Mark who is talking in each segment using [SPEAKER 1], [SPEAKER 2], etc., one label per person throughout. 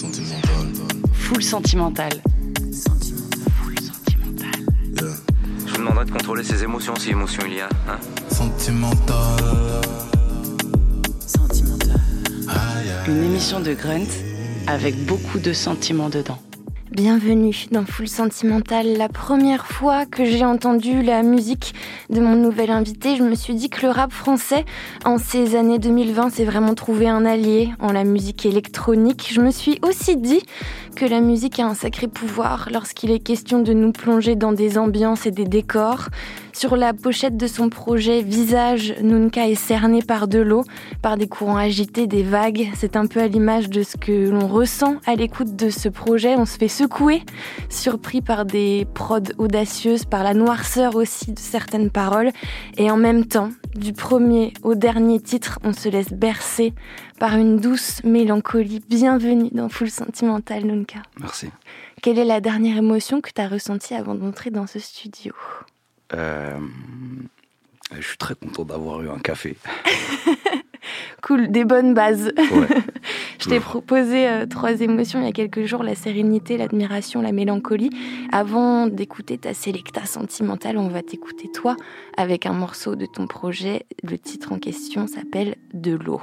[SPEAKER 1] Sentimental.
[SPEAKER 2] Full sentimental. Full sentimental.
[SPEAKER 1] Yeah.
[SPEAKER 3] Je vous demanderai de contrôler ses émotions si émotion il y a. Hein
[SPEAKER 1] Sentimental. Aïe.
[SPEAKER 2] Une émission de Grunt avec beaucoup de sentiments dedans.
[SPEAKER 4] Bienvenue dans Full Sentimental. La première fois que j'ai entendu la musique de mon nouvel invité, je me suis dit que le rap français, en ces années 2020, s'est vraiment trouvé un allié en la musique électronique. Je me suis aussi dit que la musique a un sacré pouvoir lorsqu'il est question de nous plonger dans des ambiances et des décors. Sur la pochette de son projet Visage, Nunca est cerné par de l'eau, par des courants agités, des vagues. C'est un peu à l'image de ce que l'on ressent à l'écoute de ce projet. On se fait secouer, surpris par des prods audacieuses, par la noirceur aussi de certaines paroles. Et en même temps, du premier au dernier titre, on se laisse bercer par une douce mélancolie. Bienvenue dans Full Sentimental, Nunca.
[SPEAKER 5] Merci.
[SPEAKER 4] Quelle est la dernière émotion que tu as ressentie avant d'entrer dans ce studio?
[SPEAKER 5] Euh, je suis très content d'avoir eu un café.
[SPEAKER 4] Cool, des bonnes bases.
[SPEAKER 5] Ouais.
[SPEAKER 4] Je t'ai proposé euh, trois émotions il y a quelques jours, la sérénité, l'admiration, la mélancolie. Avant d'écouter ta sélecta sentimentale, on va t'écouter toi avec un morceau de ton projet. Le titre en question s'appelle De l'eau.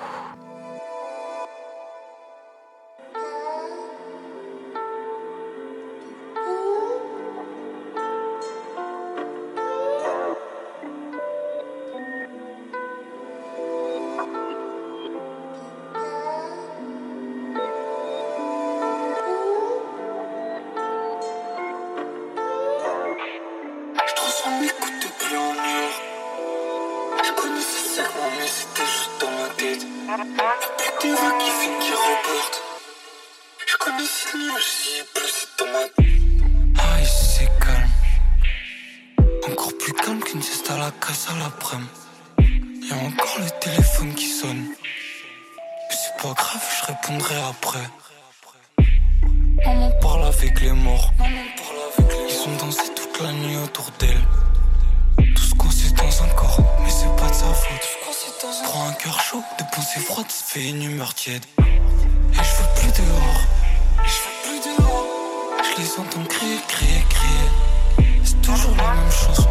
[SPEAKER 6] Les entends crier, crier, crier. C'est toujours la même chanson.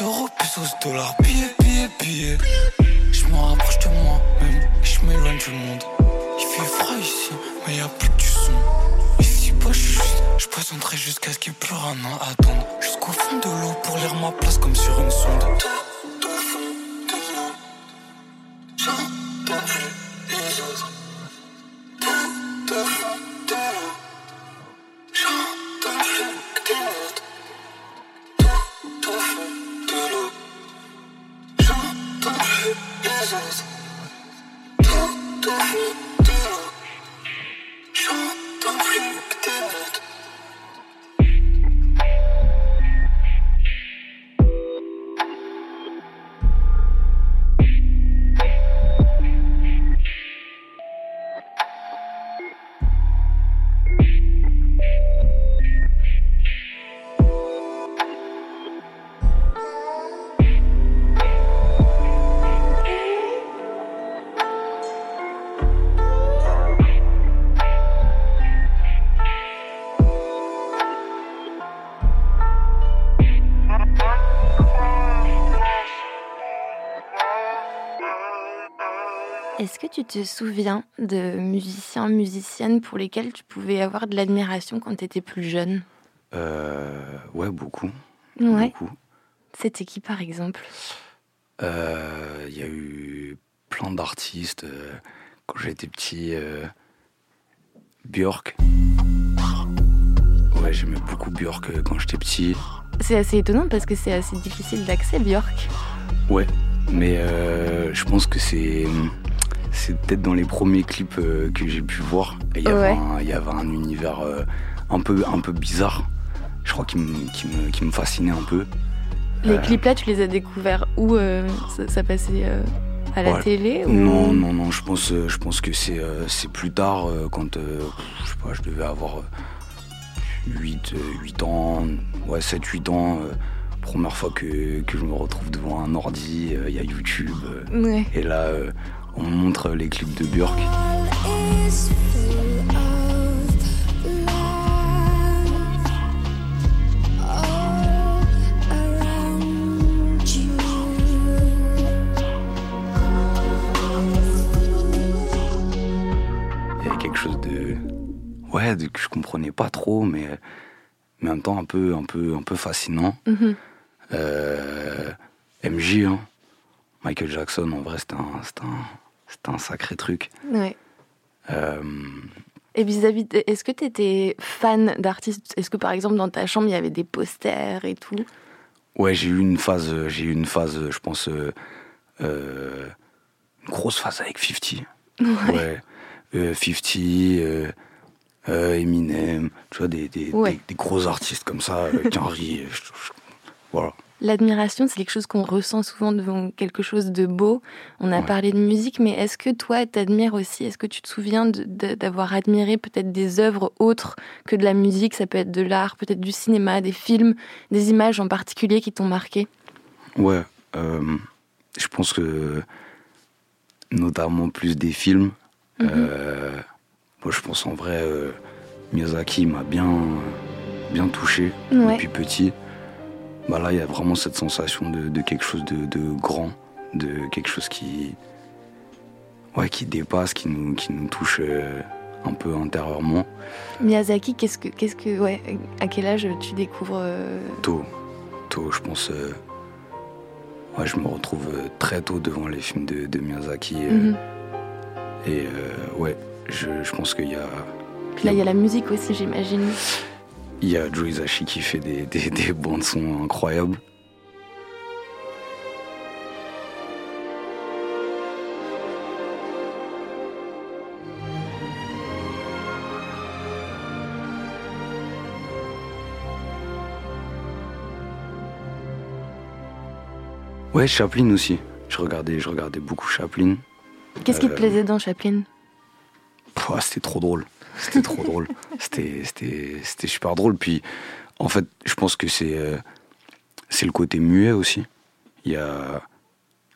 [SPEAKER 6] Euro, pesos, dollars, billets, billets, billets. Je me rapproche de moi-même je m'éloigne du monde. Il fait froid ici, mais y a plus du son. Ici suis juste, je patienterai jusqu'à ce qu'il ait plus rien à attendre. Jusqu'au fond de l'eau pour lire ma place comme sur une sonde.
[SPEAKER 4] Est-ce que tu te souviens de musiciens, musiciennes pour lesquels tu pouvais avoir de l'admiration quand tu étais plus jeune?
[SPEAKER 5] Euh, ouais, beaucoup.
[SPEAKER 4] Ouais.
[SPEAKER 5] Beaucoup.
[SPEAKER 4] C'était qui par exemple?
[SPEAKER 5] Euh, Il y a eu plein d'artistes. euh, quand j'étais petit, euh, Björk. Ouais, j'aimais beaucoup Björk euh, quand j'étais petit.
[SPEAKER 4] C'est assez étonnant parce que c'est assez difficile d'accès, Björk.
[SPEAKER 5] Ouais, mais euh, je pense que c'est c'est peut-être dans les premiers clips euh, que j'ai pu voir. Il y, avait
[SPEAKER 4] Ouais.
[SPEAKER 5] un- il y avait un univers euh, un peu un peu bizarre. Je crois qu'il me, qui me, qui me fascinait un peu.
[SPEAKER 4] Les
[SPEAKER 5] Euh,
[SPEAKER 4] clips là, tu les as découverts où euh, ça, ça passait euh, à la
[SPEAKER 5] Ouais.
[SPEAKER 4] télé ou...
[SPEAKER 5] Non, non, non, je pense, je pense que c'est c'est plus tard, quand je sais pas, je devais avoir euh, 8, euh, 8 ans, ouais, 7, 8 ans. première fois que, que je me retrouve devant un ordi, euh, il y a YouTube. euh,
[SPEAKER 4] Ouais.
[SPEAKER 5] et là, euh, on montre les clips de Björk. ouais, que je comprenais pas trop, mais, mais en même temps un peu, un peu, un peu fascinant.
[SPEAKER 4] Mhm.
[SPEAKER 5] Euh, MJ, hein, Michael Jackson, en vrai, c'était un, un, un sacré truc.
[SPEAKER 4] Ouais.
[SPEAKER 5] Euh,
[SPEAKER 4] Et vis-à-vis, de- est-ce que tu étais fan d'artistes? Est-ce que par exemple dans ta chambre il y avait des posters et tout?
[SPEAKER 5] Ouais, j'ai eu une phase, euh, j'ai eu une phase, euh, je pense, euh, euh, une grosse phase avec 50. Ouais. Euh, 50, euh, euh, Eminem, tu vois, des, des,
[SPEAKER 4] Ouais.
[SPEAKER 5] des, des gros artistes comme ça, euh, je- je- voilà.
[SPEAKER 4] L'admiration, c'est quelque chose qu'on ressent souvent devant quelque chose de beau. On a
[SPEAKER 5] Ouais.
[SPEAKER 4] parlé de musique, mais est-ce que toi, t'admires aussi? Est-ce que tu te souviens d'avoir admiré peut-être des œuvres autres que de la musique? Ça peut être de l'art, peut-être du cinéma, des films, des images en particulier qui t'ont marqué?
[SPEAKER 5] Ouais, euh, je pense que notamment plus des films.
[SPEAKER 4] Mhm.
[SPEAKER 5] euh, moi, je pense en vrai, euh, Miyazaki m'a bien, bien touché
[SPEAKER 4] Ouais.
[SPEAKER 5] depuis petit. Bah là, il y a vraiment cette sensation de, de quelque chose de, de grand, de quelque chose qui, ouais, qui dépasse, qui nous, qui nous touche euh, un peu intérieurement.
[SPEAKER 4] Miyazaki, qu'est-ce que, qu'est-ce que, ouais, à quel âge tu découvres euh,
[SPEAKER 5] Tôt, tôt, je pense. euh, ouais, je me retrouve très tôt devant les films de, de Miyazaki. euh,
[SPEAKER 4] mhm.
[SPEAKER 5] Et ouais, je, je pense qu'il y a,
[SPEAKER 4] Puis là, il y a la musique aussi, j'imagine.
[SPEAKER 5] Il y a Joe Hisaishi qui fait des, des, des bandes son incroyables. Ouais, Chaplin aussi. Je regardais, je regardais beaucoup Chaplin.
[SPEAKER 4] Qu'est-ce qui te
[SPEAKER 5] Euh,
[SPEAKER 4] plaisait dans Chaplin?
[SPEAKER 5] Pouah, c'était trop drôle. C'était trop drôle. C'était, super drôle. Puis, en fait, je pense que c'est, euh, c'est le côté muet aussi. Il y a,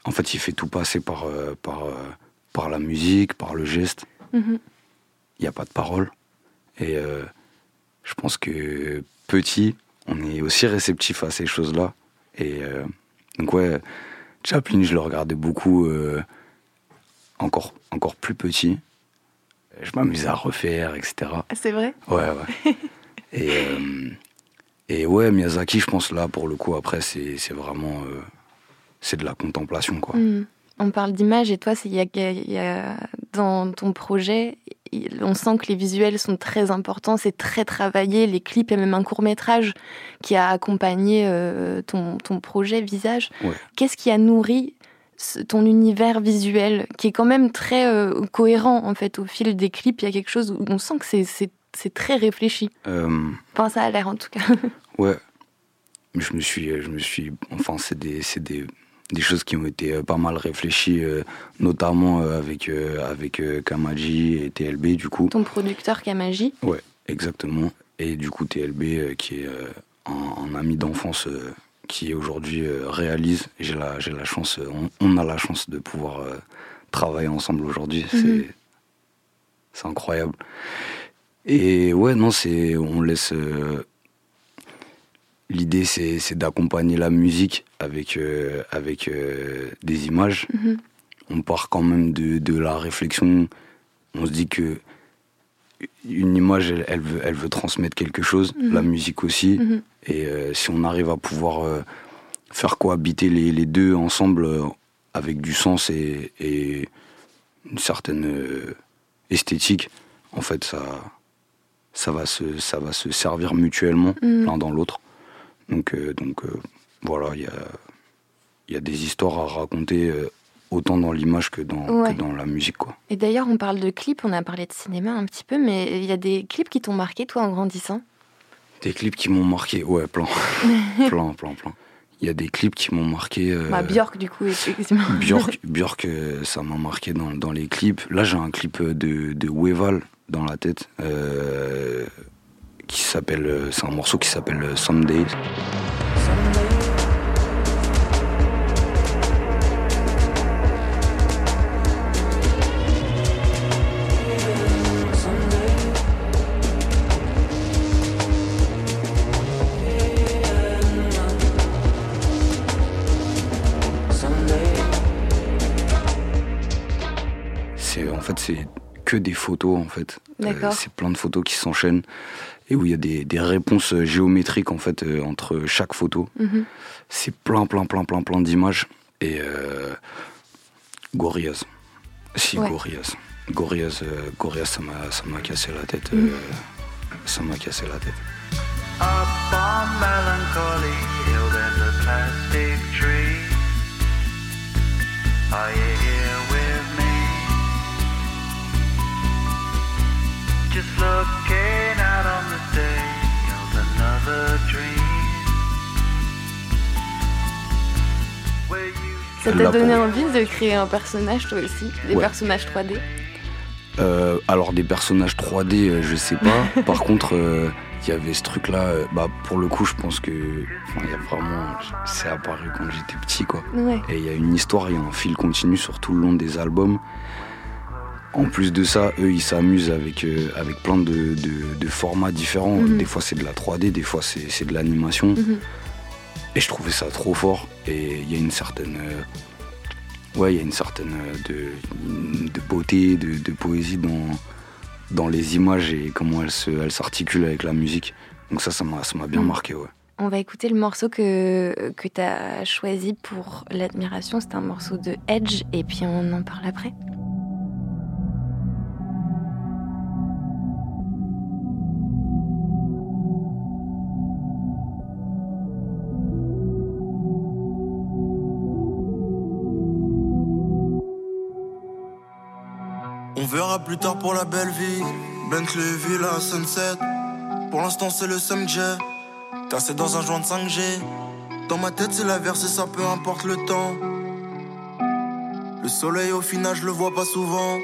[SPEAKER 5] en fait, il fait tout passer par, euh, par, euh, par la musique, par le geste.
[SPEAKER 4] Mhm.
[SPEAKER 5] Il n'y a pas de parole. Et je pense que petit, on est aussi réceptif à ces choses-là. Et donc, ouais, Chaplin, je le regardais beaucoup, encore, encore plus petit. Je m'amusais à refaire, etc.
[SPEAKER 4] Ah, C'est vrai?
[SPEAKER 5] Ouais, ouais. et, euh, et ouais, Miyazaki, je pense là, pour le coup, après, c'est vraiment. euh, c'est de la contemplation, quoi.
[SPEAKER 4] Hmm. On parle d'image et toi, y a, y a- dans ton projet, on sent que les visuels sont très importants, c'est très travaillé, les clips, a même un court métrage qui a accompagné euh, ton, ton projet Visage.
[SPEAKER 5] Ouais.
[SPEAKER 4] Qu'est-ce qui a nourri ton univers visuel, qui est quand même très euh, cohérent en fait au fil des clips Il y a quelque chose où on sent que c'est- très réfléchi.
[SPEAKER 5] Euh,
[SPEAKER 4] Enfin, ça a l'air en tout cas.
[SPEAKER 5] Ouais. Je me suis, je me suis, enfin, c'est des, des, des choses qui ont été euh, pas mal réfléchies, euh, notamment avec, avec Kamaji et TLB, du coup.
[SPEAKER 4] ton producteur Kamaji.
[SPEAKER 5] Ouais, exactement. Et du coup, TLB, qui est un, un ami d'enfance qui aujourd'hui euh, réalise. J'ai la, j'ai la chance, euh, on, on a la chance de pouvoir euh, travailler ensemble aujourd'hui.
[SPEAKER 4] Mhm.
[SPEAKER 5] C'est, c'est incroyable. Et ouais, non, c'est, on laisse. euh, L'idée, c'est, c'est d'accompagner la musique avec, euh, avec euh, des images.
[SPEAKER 4] Mhm.
[SPEAKER 5] On part quand même de, de la réflexion. On se dit que une image, elle, elle veut, elle veut transmettre quelque chose,
[SPEAKER 4] Mhm.
[SPEAKER 5] la musique aussi.
[SPEAKER 4] Mhm.
[SPEAKER 5] Et euh, si on arrive à pouvoir euh, faire cohabiter les, les deux ensemble euh, avec du sens et, et une certaine esthétique, en fait, ça, ça, va se, ça va se servir mutuellement
[SPEAKER 4] Mhm.
[SPEAKER 5] l'un dans l'autre. Donc, donc voilà, il y a, y a des histoires à raconter autant dans l'image que
[SPEAKER 4] Ouais.
[SPEAKER 5] que dans la musique. Quoi.
[SPEAKER 4] Et d'ailleurs, on parle de clips, on a parlé de cinéma un petit peu, mais il y a des clips qui t'ont marqué, toi, en grandissant?
[SPEAKER 5] Des clips qui m'ont marqué, ouais, plein, plein, plein, plein. Il y a des clips qui m'ont marqué. euh,
[SPEAKER 4] bah, Björk, du coup, effectivement.
[SPEAKER 5] Björk, Björk, euh, ça m'a marqué dans, dans les clips. Là, j'ai un clip de, de Weval dans la tête, euh, qui s'appelle, euh, c'est un morceau qui s'appelle euh, Someday. Que des photos en fait.
[SPEAKER 4] D'accord.
[SPEAKER 5] c'est plein de photos qui s'enchaînent et où il y a des, des réponses géométriques en fait entre chaque photo.
[SPEAKER 4] Mhm.
[SPEAKER 5] C'est plein, plein, plein, plein, plein d'images. Et euh, Gorillaz. Si,
[SPEAKER 4] Ouais.
[SPEAKER 5] Gorillaz. Gorillaz, euh, Gorillaz, ça m'a, ça m'a cassé la tête.
[SPEAKER 4] Mhm.
[SPEAKER 5] euh, ça m'a cassé la tête.
[SPEAKER 7] Up on Melancholy Hill, there's a plastic tree. Are you Just looking out on the day of another dream. Where you
[SPEAKER 4] Ça t'a donné envie de créer un personnage toi aussi Des
[SPEAKER 5] Ouais.
[SPEAKER 4] personnages 3D
[SPEAKER 5] Euh, alors, des personnages 3D, euh, je sais pas. Par contre, euh, il y avait ce truc-là. euh, bah, pour le coup, je pense que. enfin, il y a vraiment. C'est apparu quand j'étais petit, quoi.
[SPEAKER 4] Ouais.
[SPEAKER 5] Et il y a une histoire, il y a un fil continu sur tout le long des albums. En plus de ça, eux, ils s'amusent avec, euh, avec plein de, de- de formats différents.
[SPEAKER 4] Mhm.
[SPEAKER 5] Des fois, c'est de la 3D, des fois, c'est de l'animation.
[SPEAKER 4] Mhm.
[SPEAKER 5] Et je trouvais ça trop fort. Et il y a une certaine. euh, ouais, il y a une certaine euh, de, de beauté, de, de poésie dans, dans les images et comment elles se- elles s'articulent avec la musique. Donc ça, ça m'a bien
[SPEAKER 4] Mhm.
[SPEAKER 5] marqué, ouais.
[SPEAKER 4] On va écouter le morceau que, que tu as choisi pour l'admiration. C'est un morceau de Edge et puis on en parle après.
[SPEAKER 8] Plus tard pour la belle vie. Bentley, Villa, Sunset. Pour l'instant, c'est le SMG. Tassé dans un joint de 5G. Dans ma tête, c'est la versée, ça peu importe le temps. Le soleil, au final, je le vois pas souvent.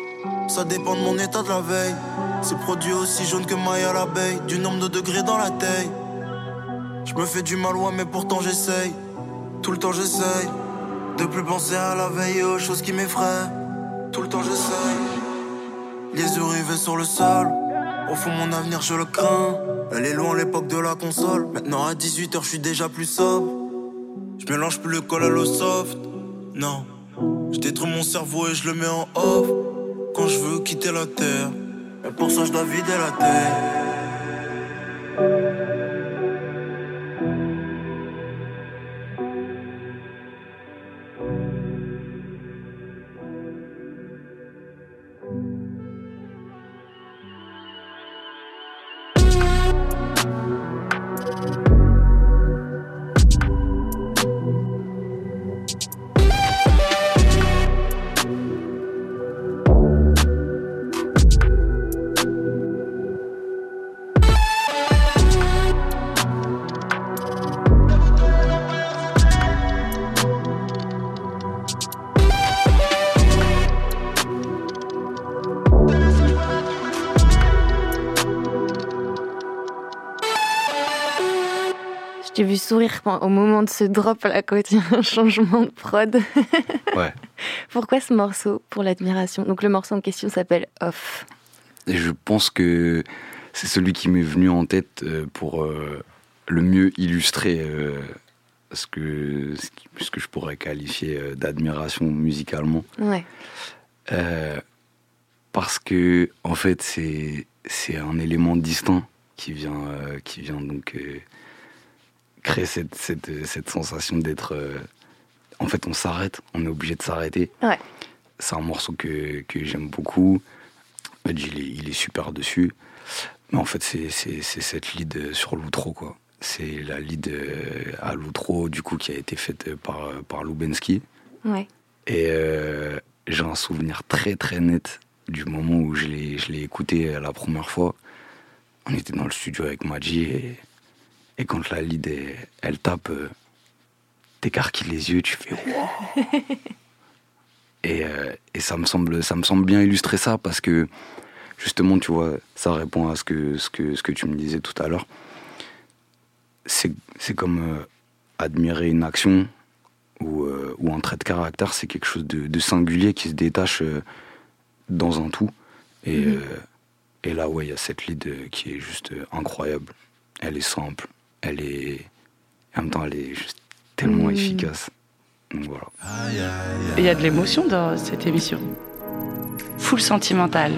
[SPEAKER 8] Ça dépend de mon état de la veille. C'est produit aussi jaune que maille à l'abeille. Du nombre de degrés dans la taille. Je me fais du mal, ouais, mais pourtant j'essaye. Tout le temps j'essaye. De plus penser à la veille et aux choses qui m'effraient. Les yeux sur le sol. Au fond, mon avenir, je le crains. Elle est loin l'époque de la console. Maintenant, à 18h, je suis déjà plus sobre. Je mélange plus le col à l'eau soft. Non. Je détruis mon cerveau et je le mets en off. Quand je veux quitter la terre. Et pour ça, je dois vider la terre.
[SPEAKER 4] Sourire au moment de ce drop là quand il y a un changement de prod.
[SPEAKER 5] Ouais.
[SPEAKER 4] Pourquoi ce morceau pour l'admiration? Donc le morceau en question s'appelle Off.
[SPEAKER 5] Et je pense que c'est celui qui m'est venu en tête euh, pour euh, le mieux illustrer euh, ce, que, ce, que je pourrais qualifier d'admiration musicalement.
[SPEAKER 4] Ouais.
[SPEAKER 5] Euh, parce que, en fait, c'est, un élément distinct qui vient, qui vient donc créer cette, cette, cette sensation d'être. euh, en fait, on s'arrête, on est obligé de s'arrêter.
[SPEAKER 4] Ouais.
[SPEAKER 5] C'est un morceau que, que j'aime beaucoup. Edge, il est, il est super dessus. Mais en fait, c'est, cette lead sur l'outro, quoi. C'est la lead euh, à l'outro, du coup, qui a été faite par, par Lubensky.
[SPEAKER 4] Ouais.
[SPEAKER 5] Et euh, j'ai un souvenir très très net du moment où je l'ai, je l'ai écouté la première fois. On était dans le studio avec Maji et, et quand la lead elle, elle tape, euh, t'écarquilles les yeux, tu fais wow. et, euh, et ça me semble ça me semble bien illustrer ça parce que justement tu vois ça répond à ce que ce que ce que tu me disais tout à l'heure. C'est c'est comme euh, admirer une action ou, euh, ou un trait de caractère, c'est quelque chose de, de singulier qui se détache dans un tout. Et,
[SPEAKER 4] Mhm.
[SPEAKER 5] euh, et là, ouais, il y a cette lead qui est juste incroyable. Elle est simple, elle est. En même temps, elle est juste tellement
[SPEAKER 4] Mhm.
[SPEAKER 5] efficace. Donc voilà.
[SPEAKER 2] Il y a de l'émotion dans cette émission. Full Sentimental.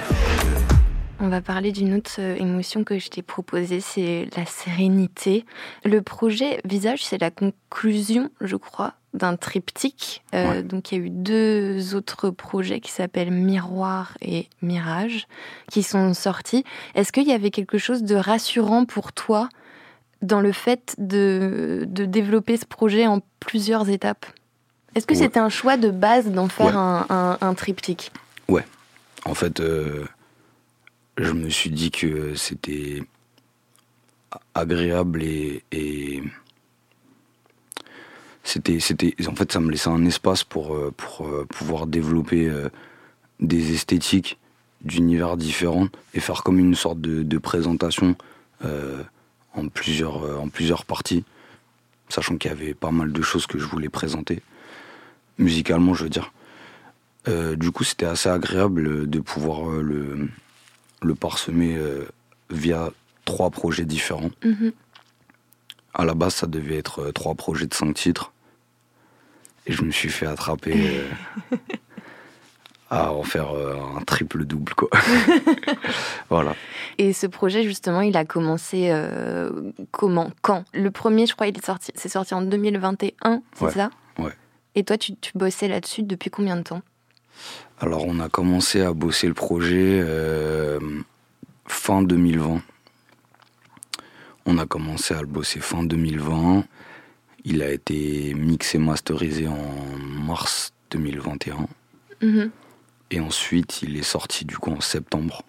[SPEAKER 4] On va parler d'une autre euh, émotion que je t'ai proposée, c'est la sérénité. Le projet Visage, c'est la conclusion, je crois, d'un triptyque. Euh,
[SPEAKER 5] Ouais.
[SPEAKER 4] Donc il y a eu deux autres projets qui s'appellent Miroir et Mirage qui sont sortis. Est-ce qu'il y avait quelque chose de rassurant pour toi dans le fait de, de développer ce projet en plusieurs étapes Est-ce que
[SPEAKER 5] Ouais.
[SPEAKER 4] c'était un choix de base d'en faire
[SPEAKER 5] Ouais.
[SPEAKER 4] un, un- un triptyque?
[SPEAKER 5] En fait, euh, je me suis dit que c'était agréable et, et c'était, c'était, en fait, ça me laissait un espace pour, euh, pour euh, pouvoir développer des esthétiques d'univers différents et faire comme une sorte de, de présentation euh, en, plusieurs, euh, en plusieurs parties, sachant qu'il y avait pas mal de choses que je voulais présenter, musicalement, je veux dire. Euh, du coup, c'était assez agréable de pouvoir euh, le, le parsemer euh, via trois projets différents.
[SPEAKER 4] Mhm.
[SPEAKER 5] À la base, ça devait être trois projets de cinq titres. Et je me suis fait attraper euh, à en faire euh, un triple double, quoi. voilà.
[SPEAKER 4] Et ce projet, justement, il a commencé euh, comment Quand? Le premier, je crois, il est sorti, c'est sorti en 2021, c'est
[SPEAKER 5] Ouais,
[SPEAKER 4] ça?
[SPEAKER 5] Ouais.
[SPEAKER 4] Et toi, tu, tu bossais là-dessus depuis combien de temps?
[SPEAKER 5] Alors, on a commencé à bosser le projet euh, fin 2020. On a commencé à le bosser fin 2020. Il a été mixé, masterisé en mars 2021.
[SPEAKER 4] Mhm.
[SPEAKER 5] Et ensuite, il est sorti du coup en septembre,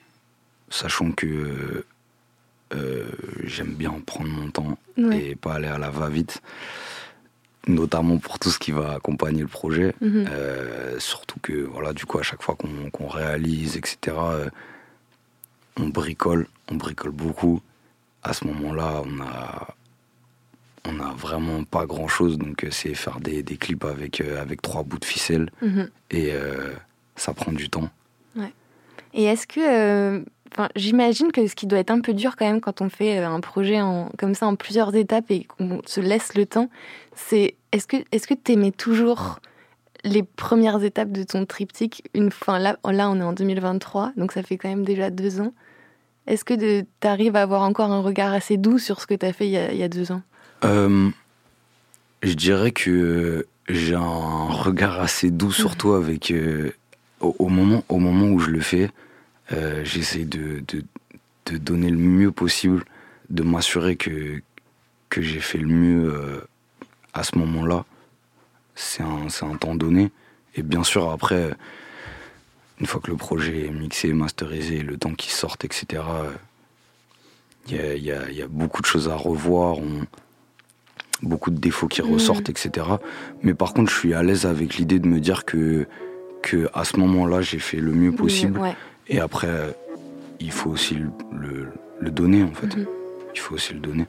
[SPEAKER 5] sachant que euh, j'aime bien prendre mon temps
[SPEAKER 4] Ouais.
[SPEAKER 5] et pas aller à la va-vite, notamment pour tout ce qui va accompagner le projet.
[SPEAKER 4] Mhm.
[SPEAKER 5] Euh, surtout que, voilà, du coup, à chaque fois qu'on réalise, etc., euh, on bricole, on bricole beaucoup. À ce moment-là, on a, on a vraiment pas grand-chose, donc c'est faire des, des clips avec, avec trois bouts de ficelle
[SPEAKER 4] Mhm.
[SPEAKER 5] et ça prend du temps.
[SPEAKER 4] Et est-ce que. euh, Enfin, j'imagine que ce qui doit être un peu dur quand même quand on fait euh, un projet en, comme ça en plusieurs étapes et qu'on se laisse le temps, c'est est-ce que est-ce que t'aimais toujours les premières étapes de ton triptyque une fois là là on est en 2023 donc ça fait quand même déjà deux ans. Est-ce que tu arrives à avoir encore un regard assez doux sur ce que tu as fait il y a, il y a deux ans?
[SPEAKER 5] Euh, je dirais que j'ai un regard assez doux sur toi avec euh, au, au moment au moment où je le fais, euh, j'essaie de, de, de donner le mieux possible, de m'assurer que que j'ai fait le mieux euh, à ce moment-là. C'est un un temps donné et bien sûr après une fois que le projet est mixé, masterisé, le temps qu'il sorte, etc. euh, Il y, a, y a- y a beaucoup de choses à revoir. on- beaucoup de défauts qui
[SPEAKER 4] Mhm.
[SPEAKER 5] ressortent, etc. Mais par contre, je suis à l'aise avec l'idée de me dire que, que à ce moment-là, j'ai fait le mieux possible.
[SPEAKER 4] Ouais.
[SPEAKER 5] Et après, il faut aussi le, le- le donner, en fait.
[SPEAKER 4] Mhm.
[SPEAKER 5] Il faut aussi le donner.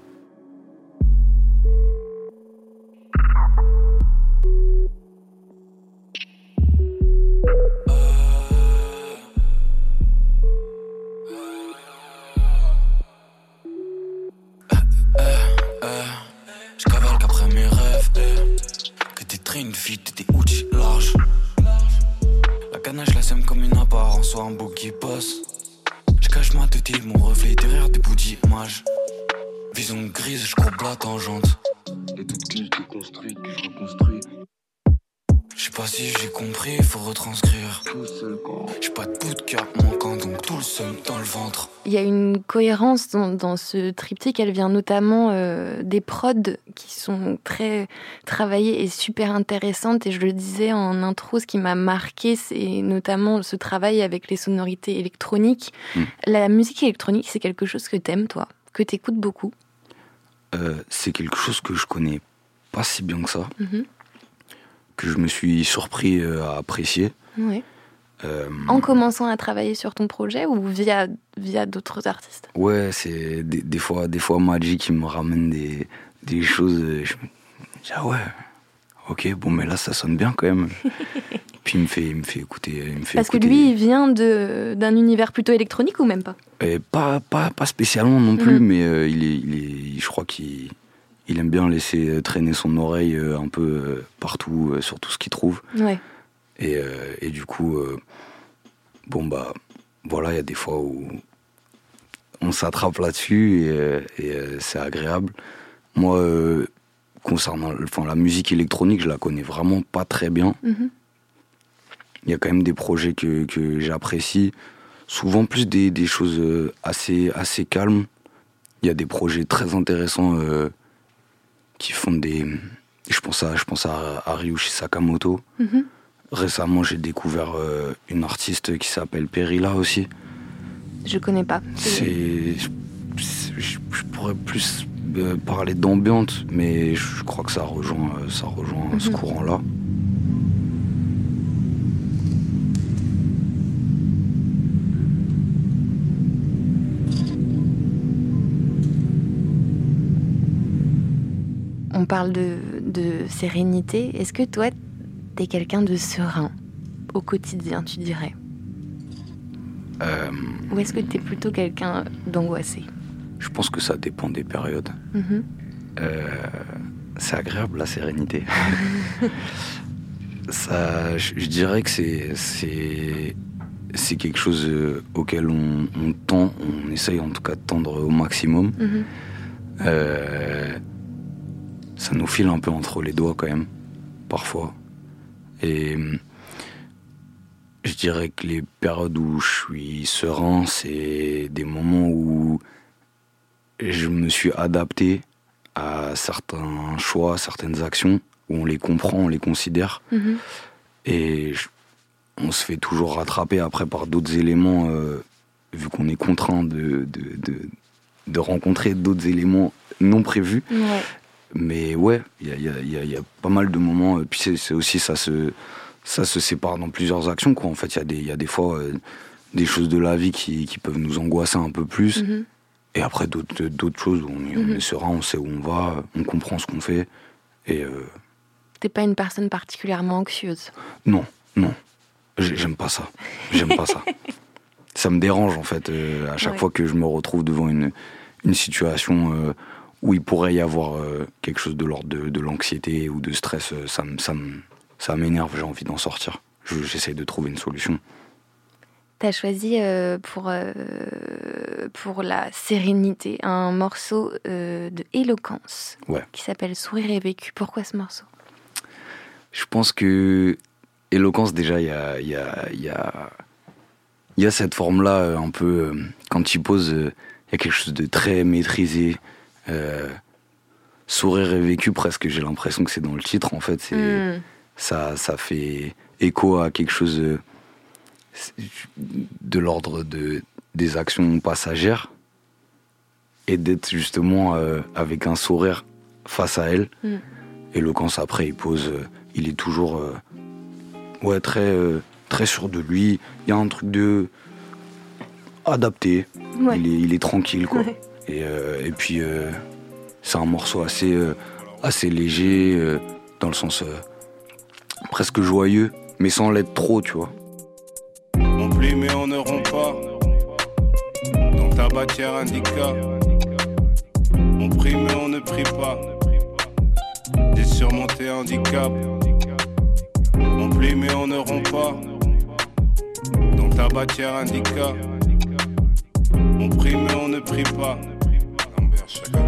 [SPEAKER 4] Cohérence dans, dans ce triptyque. Elle vient notamment euh, des prods qui sont très travaillées et super intéressantes. Et je le disais en intro, ce qui m'a marqué, c'est notamment ce travail avec les sonorités électroniques.
[SPEAKER 5] Mm.
[SPEAKER 4] La musique électronique, c'est quelque chose que t'aimes, toi, que t'écoutes beaucoup.
[SPEAKER 5] Euh, c'est quelque chose que je connais pas si bien que ça,
[SPEAKER 4] Mhm.
[SPEAKER 5] que je me suis surpris euh, à apprécier.
[SPEAKER 4] Ouais.
[SPEAKER 5] Euh,
[SPEAKER 4] En commençant à travailler sur ton projet ou via, via d'autres artistes?
[SPEAKER 5] Ouais, c'est des, des fois, des fois Magic qui me ramène des, des choses. euh, Je me dis, ah ouais, ok, bon, mais là ça sonne bien quand même. Puis il me fait, il me fait écouter. Il me fait
[SPEAKER 4] Parce que lui, il vient d'un univers plutôt électronique ou même pas?
[SPEAKER 5] Et pas, pas, pas spécialement non plus,
[SPEAKER 4] Mhm.
[SPEAKER 5] mais euh, il est, il est, je crois qu'il il aime bien laisser traîner son oreille euh, un peu euh, partout euh, sur tout ce qu'il trouve.
[SPEAKER 4] Ouais.
[SPEAKER 5] Et, euh, et du coup, euh, bon bah voilà, il y a des fois où on s'attrape là-dessus et, euh, et, c'est agréable. Moi, concernant enfin, la musique électronique, je la connais vraiment pas très bien.
[SPEAKER 4] Mhm.
[SPEAKER 5] Il y a quand même des projets que, que j'apprécie, souvent plus des, des choses assez, assez calmes. Il y a des projets très intéressants qui font des. Je pense à, je pense à, à Ryushi Sakamoto.
[SPEAKER 4] Mhm.
[SPEAKER 5] Récemment, j'ai découvert euh, une artiste qui s'appelle Perilla aussi.
[SPEAKER 4] Je connais pas.
[SPEAKER 5] C'est. Je, pourrais plus euh, parler d'ambiance, mais je crois que ça rejoint, euh, ça rejoint ce
[SPEAKER 4] Mhm.
[SPEAKER 5] courant-là.
[SPEAKER 4] On parle de, de sérénité. Est-ce que toi, t'es quelqu'un de serein au quotidien, tu dirais
[SPEAKER 5] Euh,
[SPEAKER 4] Ou est-ce que t'es plutôt quelqu'un d'angoissé?
[SPEAKER 5] Je pense que ça dépend des périodes.
[SPEAKER 4] Mhm.
[SPEAKER 5] Euh, c'est agréable la sérénité. ça, je, dirais que c'est c'est quelque chose euh, auquel on, on tend, on essaye en tout cas de tendre au maximum.
[SPEAKER 4] Mhm.
[SPEAKER 5] Euh, ça nous file un peu entre les doigts quand même, parfois. Et je dirais que les périodes où je suis serein, c'est des moments où je me suis adapté à certains choix, certaines actions, où on les comprend, on les considère.
[SPEAKER 4] Mhm.
[SPEAKER 5] Et je- on se fait toujours rattraper après par d'autres éléments, euh, vu qu'on est contraint de, de, de, de rencontrer d'autres éléments non prévus.
[SPEAKER 4] Ouais.
[SPEAKER 5] Mais ouais, il y a, il y a- il y a- il y a pas mal de moments. euh, Puis c'est aussi, ça se, ça se sépare dans plusieurs actions. Quoi. En fait, il y, a des- il y a des fois euh, des choses de la vie qui, qui peuvent nous angoisser un peu plus.
[SPEAKER 4] Mhm.
[SPEAKER 5] Et après, d'autres choses où on est, on
[SPEAKER 4] Mhm.
[SPEAKER 5] est serein, on sait où on va, on comprend ce qu'on fait. Et euh,
[SPEAKER 4] T'es pas une personne particulièrement anxieuse?
[SPEAKER 5] non, non, J'ai- j'aime pas ça. J'aime pas ça. Ça me dérange en fait euh, à chaque
[SPEAKER 4] Ouais.
[SPEAKER 5] fois que je me retrouve devant une, une situation euh, où il pourrait y avoir euh, quelque chose de l'ordre de, de l'anxiété ou de stress. euh, ça ça ça m'énerve, j'ai envie d'en sortir. Je- J'essaie de trouver une solution.
[SPEAKER 4] T'as choisi euh, pour, euh, pour la sérénité un morceau de éloquence
[SPEAKER 5] Ouais.
[SPEAKER 4] qui s'appelle Sourire et vécu. Pourquoi ce morceau?
[SPEAKER 5] Je pense que éloquence déjà, il y a, y a, y a, il y a cette forme-là un peu quand tu poses, il y a quelque chose de très maîtrisé. Euh, sourire et vécu presque, j'ai l'impression que c'est dans le titre en fait. C'est
[SPEAKER 4] Hmm.
[SPEAKER 5] ça, ça fait écho à quelque chose de l'ordre de des actions passagères et d'être justement euh, avec un sourire face à elle.
[SPEAKER 4] Mm.
[SPEAKER 5] Éloquence après, il pose, euh, il est toujours euh, ouais très très sûr de lui. Il y a un truc de adapté.
[SPEAKER 4] Ouais.
[SPEAKER 5] Il est il est tranquille quoi.
[SPEAKER 4] Ouais.
[SPEAKER 5] Et, euh, et puis euh, c'est un morceau assez euh, assez léger euh, dans le sens euh, presque joyeux, mais sans l'être trop, tu vois.
[SPEAKER 9] On plie mais on ne rompt pas. Dans ta bâtière indica. On prie mais on ne prie pas. Des surmontés handicap. On plie mais on ne rompt pas. Dans ta bâtière indica. On prie mais on ne prie pas.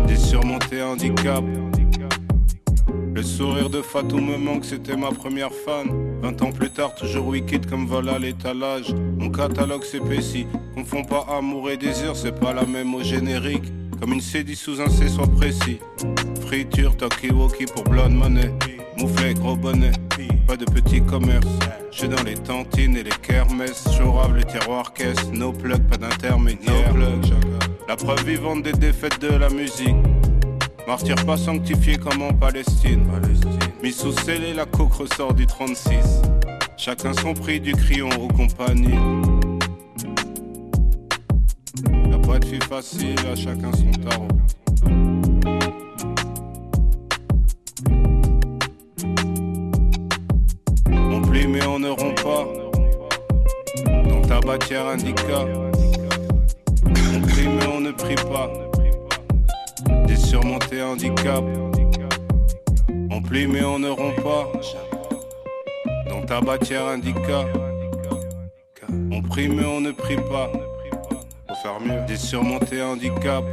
[SPEAKER 9] Des surmontés handicap. Le sourire de Fatou me manque, c'était ma première fan. 20 ans plus tard, toujours wicked comme vol à l'étalage. Mon catalogue s'épaissit. Confond pas amour et désir, c'est pas la même au générique. Comme une CD sous un C soit précis. Friture, talkie-walkie pour blonde money. Mouflet, gros bonnet. Pas de petit commerce. J'suis dans les tantines et les kermesses. Chorave, les tiroirs caisse. No plug, pas d'intermédiaire. La preuve vivante des défaites de la musique. Martyr pas sanctifié comme en Palestine. Mis sous scellé, la coque ressort du 36. Chacun son prix du crayon aux compagnies. Y'a pas de fille facile, à chacun son tarot. On plie mais on ne rompt pas. Dans ta bâtière indica. Prie mais on ne prie pas. Des surmontés handicap. On plie mais on ne rompt pas. Dans ta bâtière indica. On prie mais on ne prie pas. Faut faire mieux. J'ai surmonté handicap.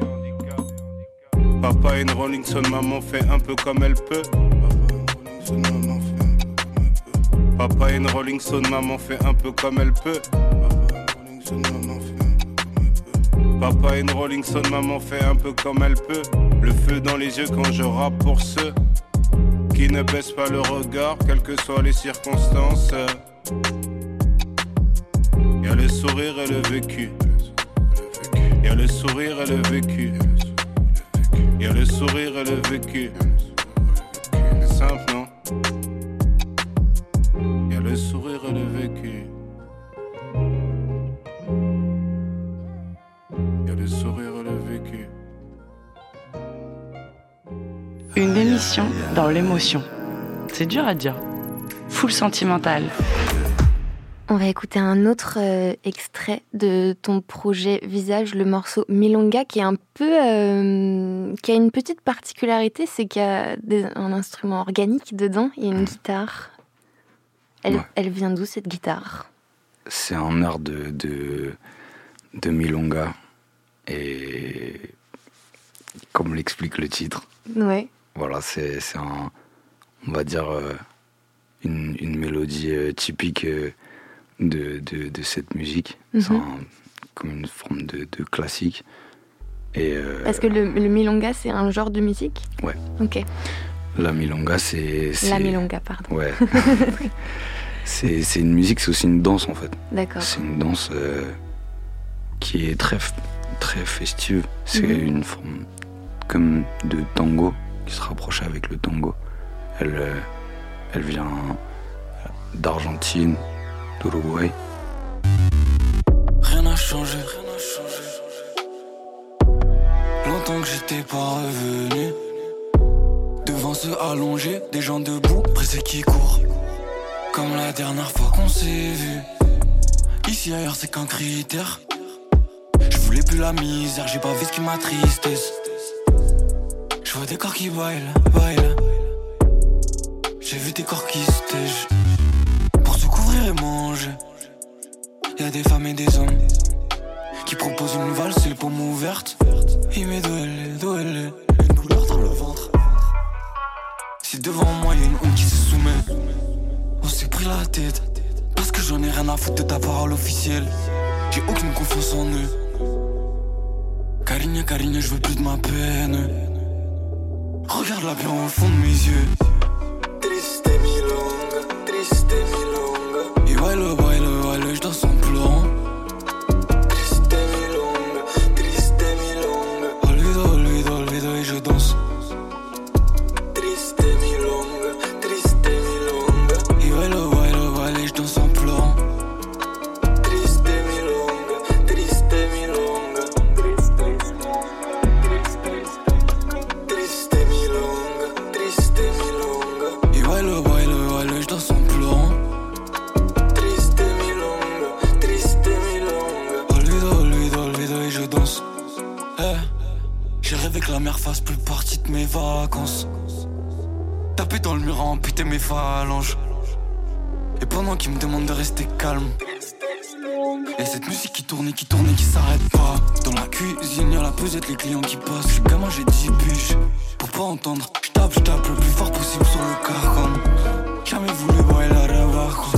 [SPEAKER 9] Papa est une Rolling Stone, maman fait un peu comme elle peut. Papa est une Rolling Stone, maman fait un peu comme elle peut. Papa est une Rolling Stone, maman fait un peu comme elle peut. Le feu dans les yeux quand je rappe pour ceux qui ne baissent pas le regard, quelles que soient les circonstances. Y a le sourire et le vécu. Y a le sourire et le vécu. Y a le sourire et le vécu. Simple, non?
[SPEAKER 2] Dans l'émotion. C'est dur à dire. Full sentimental.
[SPEAKER 4] On va écouter un autre euh, extrait de ton projet Visage, le morceau Milonga, qui est un peu, euh, qui a une petite particularité, c'est qu'il y a des- un instrument organique dedans. Il y a une guitare. Elle,
[SPEAKER 10] Ouais.
[SPEAKER 4] elle vient d'où cette guitare?
[SPEAKER 10] C'est un art de, de, de Milonga. Et comme l'explique le titre,
[SPEAKER 4] Ouais.
[SPEAKER 10] Voilà, c'est un, on va dire, euh, une, une mélodie euh, typique euh, de, de, de cette musique. C'est
[SPEAKER 4] Mhm.
[SPEAKER 10] un- comme une forme de, de classique. Et euh,
[SPEAKER 4] Parce que le, le milonga, c'est un genre de musique?
[SPEAKER 10] Ouais.
[SPEAKER 4] Ok.
[SPEAKER 10] la Milonga, c'est.
[SPEAKER 4] La milonga, pardon.
[SPEAKER 10] Ouais. c'est une musique, c'est aussi une danse en fait.
[SPEAKER 4] D'accord.
[SPEAKER 10] C'est une danse euh, qui est très, très festive. C'est
[SPEAKER 4] Mhm.
[SPEAKER 10] une forme comme de tango qui se rapproche avec le tango. Elle, euh, elle vient d'Argentine, d'Uruguay.
[SPEAKER 5] Rien n'a changé. Longtemps que j'étais pas revenu. Devant ceux allongés, des gens debout, pressés qui courent. Comme la dernière fois qu'on s'est vu. Ici ailleurs, c'est qu'un critère. Je voulais plus la misère, j'ai pas vu ce qui m'attristesse. Je vois des corps qui baillent, baillent. J'ai vu des corps qui se tègent. Pour se couvrir et manger. Y a des femmes et des hommes qui proposent une valse et les paumes ouvertes. Il met d'où elle est, d'où elle est, une douleur dans le ventre. Si devant moi y a une honte qui se soumet, on s'est pris la tête. Parce que j'en ai rien à foutre de ta parole officielle. J'ai aucune confiance en eux. Carigne, Carigne, je veux plus de ma peine. Regarde-la bien au fond de mes yeux. Mes phalanges. Et pendant qu'ils me demandent de rester calme. Et cette musique qui tourne et qui tourne et qui s'arrête pas. Dans la cuisine, y'a la pesette, les clients qui passent. Je suis gamin, j'ai 10 bûches. Pour pas entendre, je tape, je tape le plus fort possible sur le carcan. Jamais voulu voir la rebajo.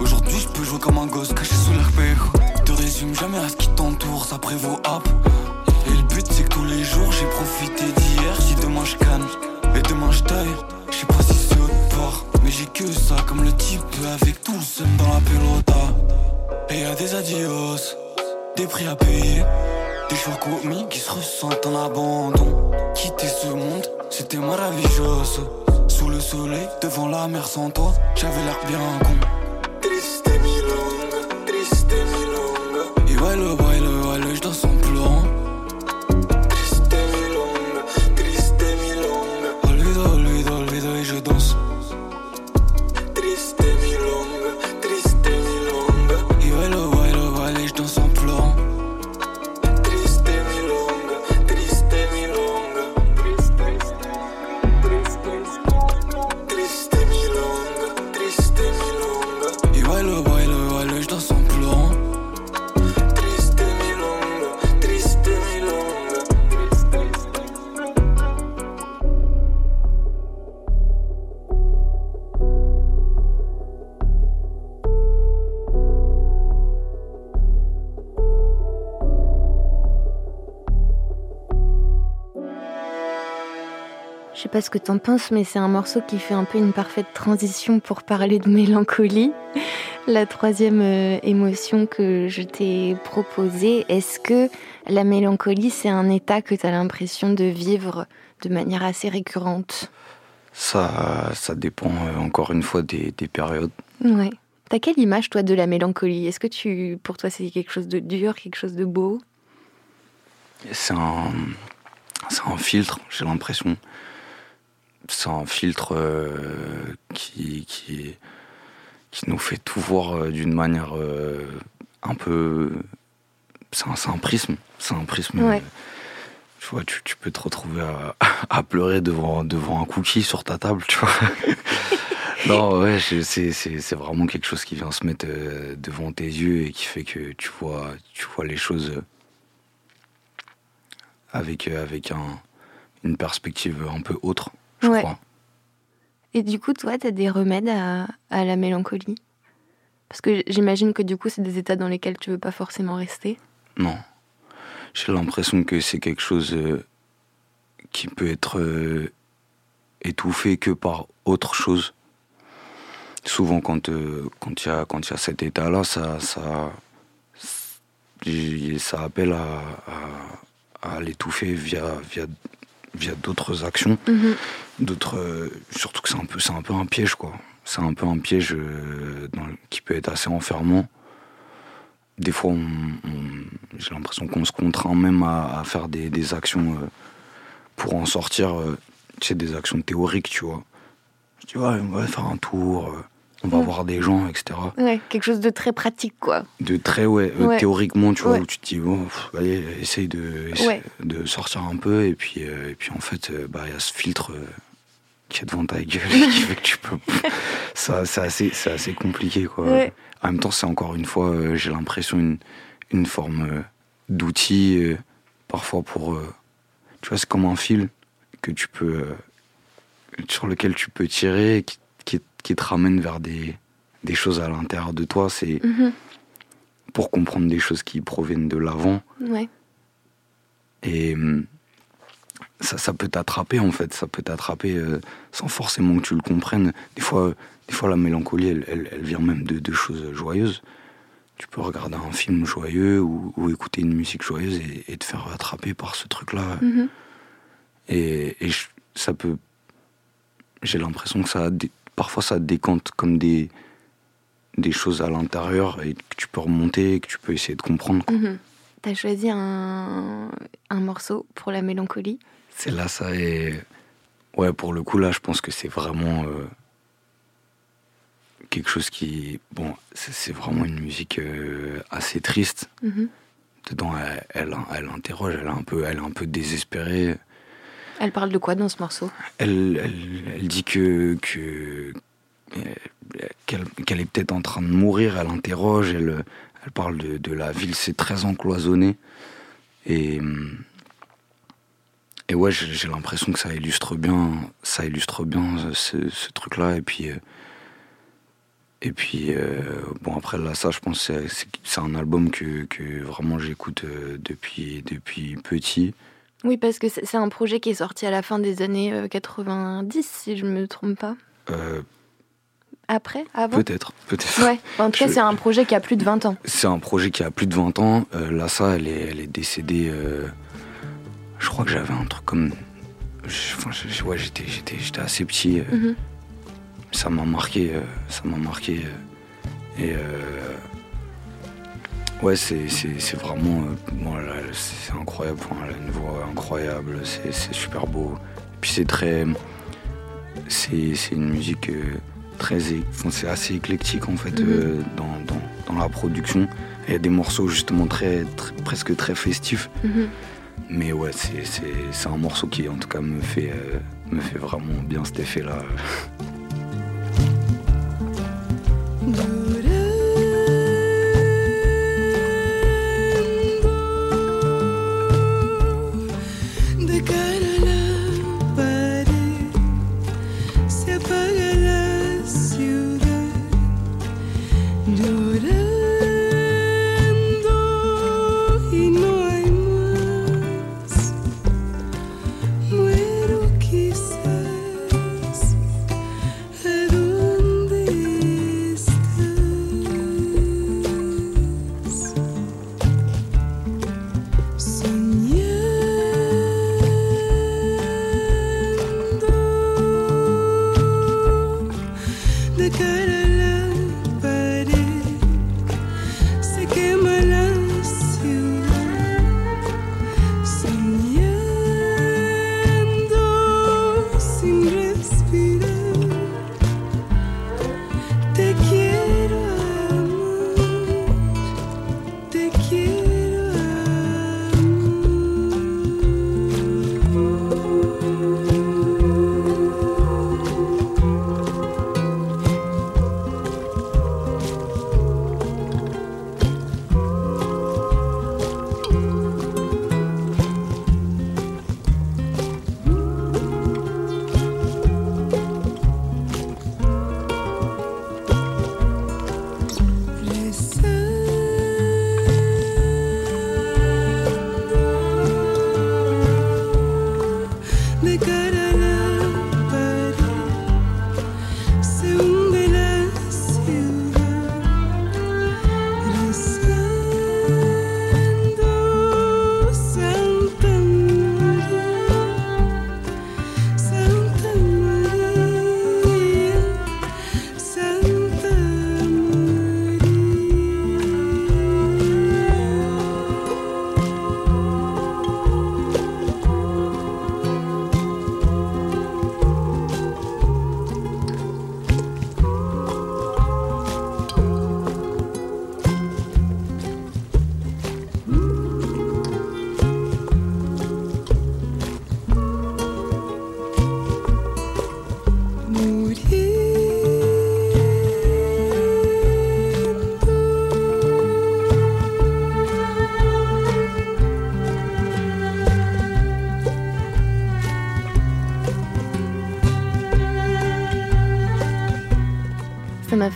[SPEAKER 5] Aujourd'hui, je peux jouer comme un gosse caché sous l'arpejo. Te résume jamais à ce qui t'entoure, ça prévaut hop. Et le but, c'est que tous les jours, j'ai profité d'hier. Si demain je canne et demain je taille, je sais pas si j'ai que ça, comme le type avec tout le seum dans la pelota. Et y a des adios, des prix à payer, des choix commis qui se ressentent en abandon. Quitter ce monde, c'était maravilloso. Sous le soleil, devant la mer sans toi, j'avais l'air bien con. Triste milonga, triste milonga. Y
[SPEAKER 4] ce que t'en penses, mais c'est un morceau qui fait un peu une parfaite transition pour parler de mélancolie. La troisième euh, émotion que je t'ai proposée, est-ce que la mélancolie, c'est un état que tu as l'impression de vivre de manière assez récurrente?
[SPEAKER 5] Ça, ça dépend euh, encore une fois des, des périodes.
[SPEAKER 4] Ouais. T'as quelle image, toi, de la mélancolie? Est-ce que tu, pour toi, c'est quelque chose de dur, quelque chose de beau?
[SPEAKER 5] C'est un, c'est un filtre, j'ai l'impression. C'est un filtre euh, qui, qui, qui nous fait tout voir euh, d'une manière euh, un peu. C'est un, un prisme. C'est un prisme.
[SPEAKER 4] Ouais.
[SPEAKER 5] Tu vois, tu, tu peux te retrouver à, à pleurer devant, devant un cookie sur ta table, tu vois. non, ouais, c'est, vraiment quelque chose qui vient se mettre devant tes yeux et qui fait que tu vois, tu vois les choses avec, avec un, une perspective un peu autre, je
[SPEAKER 4] Ouais.
[SPEAKER 5] crois.
[SPEAKER 4] Et du coup, toi, t'as des remèdes à, à la mélancolie? Parce que j'imagine que du coup, c'est des états dans lesquels tu veux pas forcément rester.
[SPEAKER 5] Non. J'ai l'impression que c'est quelque chose euh, qui peut être euh, étouffé que par autre chose. Souvent, quand euh, quand il y a quand y a cet état-là, ça ça ça appelle à, à, à l'étouffer via via via d'autres actions, d'autres. euh, surtout que c'est un peu c'est un peu un piège quoi. C'est un peu un piège euh, dans qui peut être assez enfermant des fois, on- on- j'ai l'impression qu'on se contraint même à, à faire des, des actions euh, pour en sortir, tu sais, des actions théoriques, tu vois. Je dis, ouais, on va faire un tour, on va
[SPEAKER 4] Mm.
[SPEAKER 5] voir des gens, etc.
[SPEAKER 4] Ouais, quelque chose de très pratique, quoi.
[SPEAKER 5] De très, ouais, euh, théoriquement, tu vois,
[SPEAKER 4] Ouais.
[SPEAKER 5] où tu te dis, bon, pff, allez, essaye de, essaye de sortir un peu, et puis, euh, et puis en fait, euh, bah, il y a ce filtre qui est devant ta gueule, qui fait que tu peux. Ça, c'est assez, c'est assez compliqué, quoi.
[SPEAKER 4] Ouais.
[SPEAKER 5] En même temps, c'est encore une fois, euh, j'ai l'impression, une, une forme euh, d'outil, euh, parfois pour. tu vois, c'est comme un fil que tu peux. sur lequel tu peux tirer, et qui, qui, qui te ramène vers des, des choses à l'intérieur de toi. C'est
[SPEAKER 4] Mhm.
[SPEAKER 5] pour comprendre des choses qui proviennent de l'avant.
[SPEAKER 4] Ouais.
[SPEAKER 5] Et hum, ça, ça peut t'attraper en fait, ça peut t'attraper euh, sans forcément que tu le comprennes. Des fois, des fois la mélancolie, elle, elle, elle vient même de, de choses joyeuses. Tu peux regarder un film joyeux ou, ou écouter une musique joyeuse et, et te faire attraper par ce truc-là.
[SPEAKER 4] Mhm.
[SPEAKER 5] Et, et je- ça peut. J'ai l'impression que ça. Parfois, ça décante comme des, des choses à l'intérieur et que tu peux remonter, que tu peux essayer de comprendre. quoi.
[SPEAKER 4] T'as choisi un, un morceau pour la mélancolie.
[SPEAKER 5] C'est là, ça est. Ouais, pour le coup, là, je pense que c'est vraiment. euh, quelque chose qui. Bon, c'est vraiment une musique euh, assez triste.
[SPEAKER 4] Mhm.
[SPEAKER 5] Dedans, elle, elle, elle interroge, elle est un peu, elle est un peu désespérée.
[SPEAKER 4] Elle parle de quoi dans ce morceau?
[SPEAKER 5] Elle, elle, elle dit que. qu'elle qu'elle est peut-être en train de mourir, elle interroge, elle, elle parle de, de la ville, c'est très encloisonné. Et, et ouais, j'ai l'impression que ça illustre bien, ça illustre bien ce, ce truc-là. Et puis, euh, et puis euh, bon, après là, ça, je pense que c'est- un album que, que vraiment j'écoute euh, depuis, depuis petit.
[SPEAKER 4] Oui, parce que c'est un projet qui est sorti à la fin des années euh, 90, si je me trompe pas.
[SPEAKER 5] Euh,
[SPEAKER 4] Après Avant
[SPEAKER 5] peut-être, peut-être.
[SPEAKER 4] Ouais, en tout cas,
[SPEAKER 5] Je-
[SPEAKER 4] c'est un projet qui a plus de 20 ans.
[SPEAKER 5] C'est un projet qui a plus de 20 ans. Euh, Lassa, elle est, elle est décédée. euh, je crois que j'avais un truc comme. Enfin, ouais, j'étais, j'étais, j'étais assez petit. euh,
[SPEAKER 4] Mhm.
[SPEAKER 5] Ça m'a marqué. euh, ça m'a marqué. et. ouais, c'est, c'est, c'est vraiment. bon, là, c'est incroyable. Enfin, elle a une voix incroyable. C'est, c'est super beau. Et puis c'est très. C'est, c'est une musique. Très é- enfin, c'est assez éclectique en fait
[SPEAKER 4] Mhm.
[SPEAKER 5] euh, dans, dans, dans la production il y a des morceaux justement très, très- presque très festifs
[SPEAKER 4] Mhm.
[SPEAKER 5] mais ouais c'est, un morceau qui en tout cas me fait euh, me fait vraiment bien cet effet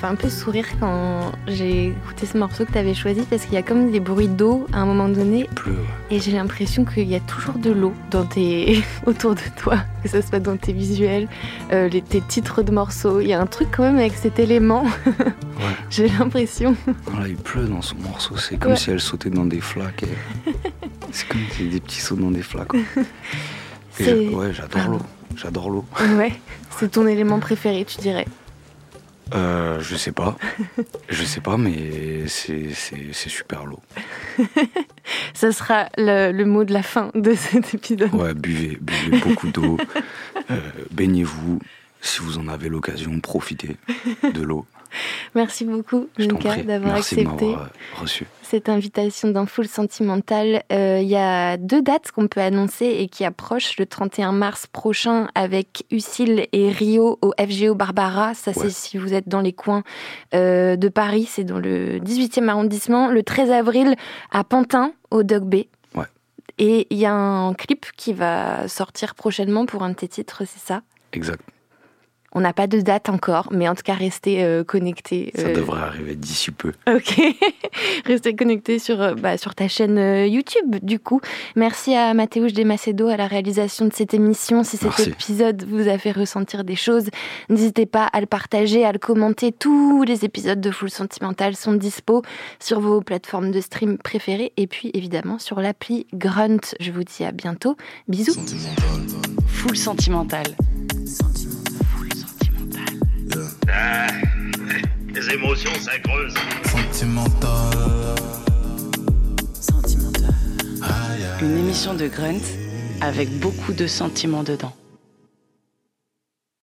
[SPEAKER 4] fait un peu sourire quand j'ai écouté ce morceau que tu avais choisi parce qu'il y a comme des bruits d'eau à un moment donné.
[SPEAKER 5] Pleut.
[SPEAKER 4] Et j'ai l'impression qu'il y a toujours de l'eau dans tes... autour de toi, que ce soit dans tes visuels, euh, les, tes titres de morceaux. Il y a un truc quand même avec cet élément.
[SPEAKER 5] Ouais.
[SPEAKER 4] j'ai l'impression.
[SPEAKER 5] Voilà, il pleut dans son morceau. C'est comme
[SPEAKER 4] Ouais.
[SPEAKER 5] si elle sautait dans des flaques. et- C'est comme si des petits sauts dans des flaques. ouais, j'adore l'eau. J'adore l'eau.
[SPEAKER 4] Ouais, c'est ton élément préféré, tu dirais.
[SPEAKER 5] Euh, je sais pas. Je sais pas, mais c'est super l'eau.
[SPEAKER 4] Ça sera le, le mot de la fin de cet épisode.
[SPEAKER 5] Ouais, buvez, buvez beaucoup d'eau. Euh, Baignez-vous. Si vous en avez l'occasion, profitez de l'eau.
[SPEAKER 4] Merci beaucoup,
[SPEAKER 5] prie.
[SPEAKER 4] d'avoir accepté.
[SPEAKER 5] euh, reçu.
[SPEAKER 4] cette invitation d'un full sentimental. Euh, Il y a deux dates qu'on peut annoncer et qui approchent le 31 mars prochain avec Ucille et Rio au FGO Barbara. Ça, c'est si vous êtes dans les coins euh, de Paris, c'est dans le 18e arrondissement. Le 13 avril à Pantin, au Dog Bay.
[SPEAKER 5] Ouais.
[SPEAKER 4] Et il y a un clip qui va sortir prochainement pour un de tes titres, c'est ça?
[SPEAKER 5] Exact.
[SPEAKER 4] On n'a pas de date encore, mais en tout cas, restez euh, connectés.
[SPEAKER 5] Ça
[SPEAKER 4] euh,
[SPEAKER 5] devrait arriver d'ici peu.
[SPEAKER 4] Ok, restez connectés sur, euh, bah, sur ta chaîne euh, YouTube du coup. Merci à Mathéouche Desmacedo à la réalisation de cette émission. Si cet
[SPEAKER 5] Merci.
[SPEAKER 4] épisode vous a fait ressentir des choses, n'hésitez pas à le partager, à le commenter. Tous les épisodes de Full Sentimental sont dispo sur vos plateformes de stream préférées et puis évidemment sur l'appli Grunt. Je vous dis à bientôt. Bisous.
[SPEAKER 2] Full sentimental.
[SPEAKER 11] Les émotions, ça creuse.
[SPEAKER 1] Sentimental.
[SPEAKER 2] Une émission de Grunt avec beaucoup de sentiments dedans.